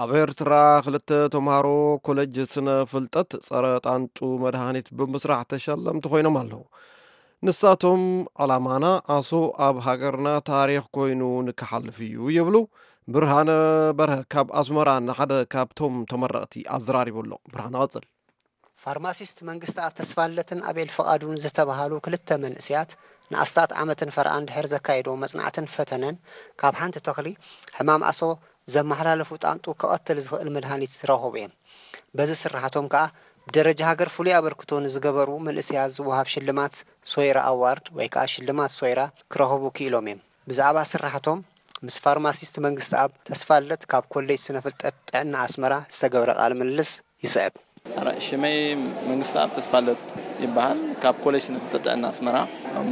ኣብ ኤርትራ ክልተ ተምሃሮ ኮለጅ ስነ ፍልጠት ጸረ ጣንጡ መድሃኒት ብምስራሕ ተሸለምቲ ኮይኖም ኣለዉ ንሳቶም ዓላማና ዓሶ ኣብ ሃገርና ታሪክ ኮይኑ ንከሓልፍ እዩ ይብሉ ብርሃነ በርሀ ካብ ኣስመራ ንሓደ ካብቶም ተመረቕቲ ኣዘራሪቡ ኣሎ ብርሃነ ቐፅል ፋርማሲስት መንግስቲ ኣብ ተስፋለትን ኣቤል ፍቓዱን ዝተባሃሉ ክልተ መንእስያት ንኣስታት ዓመትን ፈርኣን ድሕር ዘካየዶ መጽናዕትን ፈተነን ካብ ሓንቲ ተኽሊ ሕማም ዓሶ ዘመሓላለፉ ጣንጡ ከቐትል ዝኽእል መድሃኒት ዝረኸቡ እዮም በዚ ስራሕቶም ከዓ ብደረጃ ሃገር ፍሉይ ኣበርክቶ ንዝገበሩ መንእስያት ዝወሃብ ሽልማት ሶይራ ኣዋርድ ወይ ከዓ ሽልማት ሶይራ ክረኸቡ ክኢሎም እዮም ብዛዕባ ስራሕቶም ምስ ፋርማሲስት መንግስቲ ኣብ ተስፋለት ካብ ኮሌጅ ስነፍልጠት ጥዕና ኣስመራ ዝተገብረ ቃል ምልልስ ይስዕብ ሽመይ መንግስቲ ኣብ ተስፋለት ይበሃል ካብ ኮሌጅ ስነፍልጠት ጥዕና ኣስመራ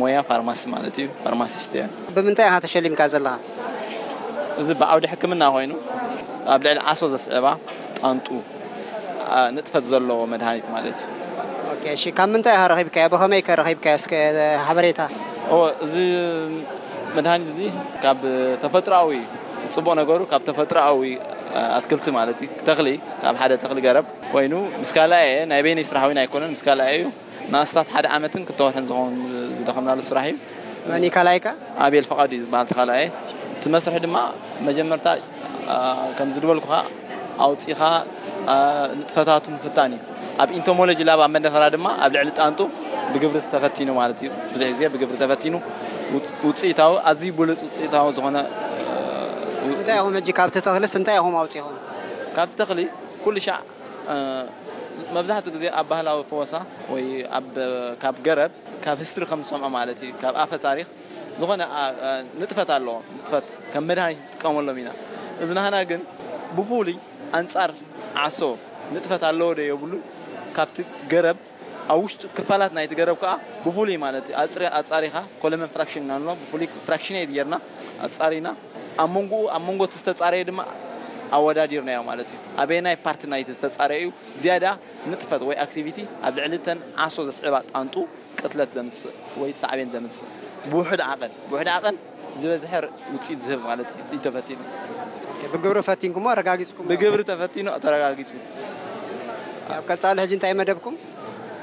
ሞያ ፋርማሲ ማለት እዩ ፋርማሲስት እየ ብምንታይ ኢካ ተሸሊምካ ዘለካ እዚ ብዓውዲ ሕክምና ኮይኑ ኣብ ልዕሊ ዓሶ ዘስዕባ ጣንጡ ንጥፈት ዘለዎ መድሃኒት ማለት እዩ ካብ ምንታይ ረኺብካዮ ብኸመይ ከ ረኺብካዮ ሓበሬታ እዚ መድሃኒት እዚ ካብ ተፈጥሮኣዊ ፅቡቅ ነገሩ ካብ ተፈጥሮኣዊ ኣትክልቲ ማለት እዩ ተኽሊ ካብ ሓደ ተኽሊ ገረብ ኮይኑ ምስ ካልኣየ ናይ ቤኒ ስራሕዊን ኣይኮነን ምስ ካልኣየ እዩ ናስታት ሓደ ዓመትን ክልተ ወርሕን ዝኸውን ዝደኸምናሉ ስራሕ እዩ መን ካልኣይ ከ ኣቤል ፈቓድ እዩ ዝበሃል ተኻልኣየ تمسرح دما مجمرتا كم زدول كها أو تسيها فتاتهم فتاني أب إنتو مولج لابا من دفرا دما أب لعلي تانتو بقبر استفتينو مالتي بزيه زيه بقبر استفتينو وتسيتاو أزي بولس وتسيتاو زهنا أنت يا هم جيك أبت تخلص أنت يا هم أو تي هم كابت تخلي كل شيء ما بزح تجزي أب هلا وفوسا وي أب كاب جرب كاب هستر خمسة مع كاب آفة تاريخ ዝኾነ ንጥፈት ኣለዎ ንጥፈት ከም መድሃኒት ዝጥቀመሎ ኢና እዚ ናህና ግን ብፍሉይ ኣንፃር ዓሶ ንጥፈት ኣለዎ ዶ የብሉ ካብቲ ገረብ ኣብ ውሽጡ ክፋላት ናይቲ ገረብ ከዓ ብፍሉይ ማለት እዩ ኣፃሪኻ ኮለመን ፍራክሽን ናሎ ብፍሉይ ፍራክሽነት ጌርና ኣፃሪና ኣብ መንጎኡ ኣብ መንጎቲ ዝተፃረየ ድማ ኣወዳዲርናዮ ማለት እዩ ኣበየናይ ፓርቲ ናይቲ ዝተፃረየ እዩ ዝያዳ ንጥፈት ወይ ኣክቲቪቲ ኣብ ልዕሊ ተን ዓሶ ዘስዕባ ጣንጡ ቅትለት ዘምፅእ ወይ ሳዕብን ዘምፅእ بوحد عقل بوحد عقل زبزحر وتصيد ذهب مالت انت فاتين بقبر فاتينكم ما رقاقيسكم بقبر تفاتين اتر رقاقيسكم اب كتصال حجي انت اي مدبكم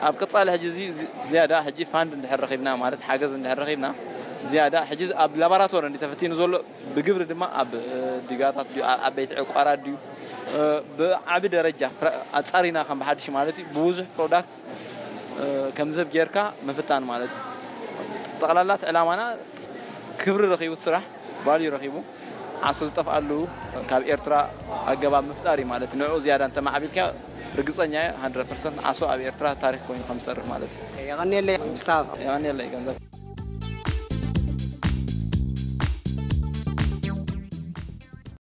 اب كتصال حجي زي زياده حجي فاند اند حرخيبنا مالت حاجز اند حرخيبنا زياده حجي اب لابراتوار اند تفاتين زول بقبر دما اب ديغاتات دي اب بيت عقارات دي بعبي درجه اتصارينا خم بحدش مالتي بوزح برودكت كم زب جيركا مفتان مالتي ጠቕላላት ዕላማና ክብሪ ረኺቡ ስራሕ ቫልዩ ረኺቡ ዓሶ ዝጠፍኣሉ ካብ ኤርትራ ኣገባብ ምፍጣር እዩ ማለት ንዕኡ ዝያዳ እንተማዕቢልካ ርግፀኛ ሃንድረድ ፐርሰንት ዓሶ ኣብ ኤርትራ ታሪክ ኮይኑ ከም ዝሰርሕ ማለት እዩ የቀኒየለይ ገንዘብ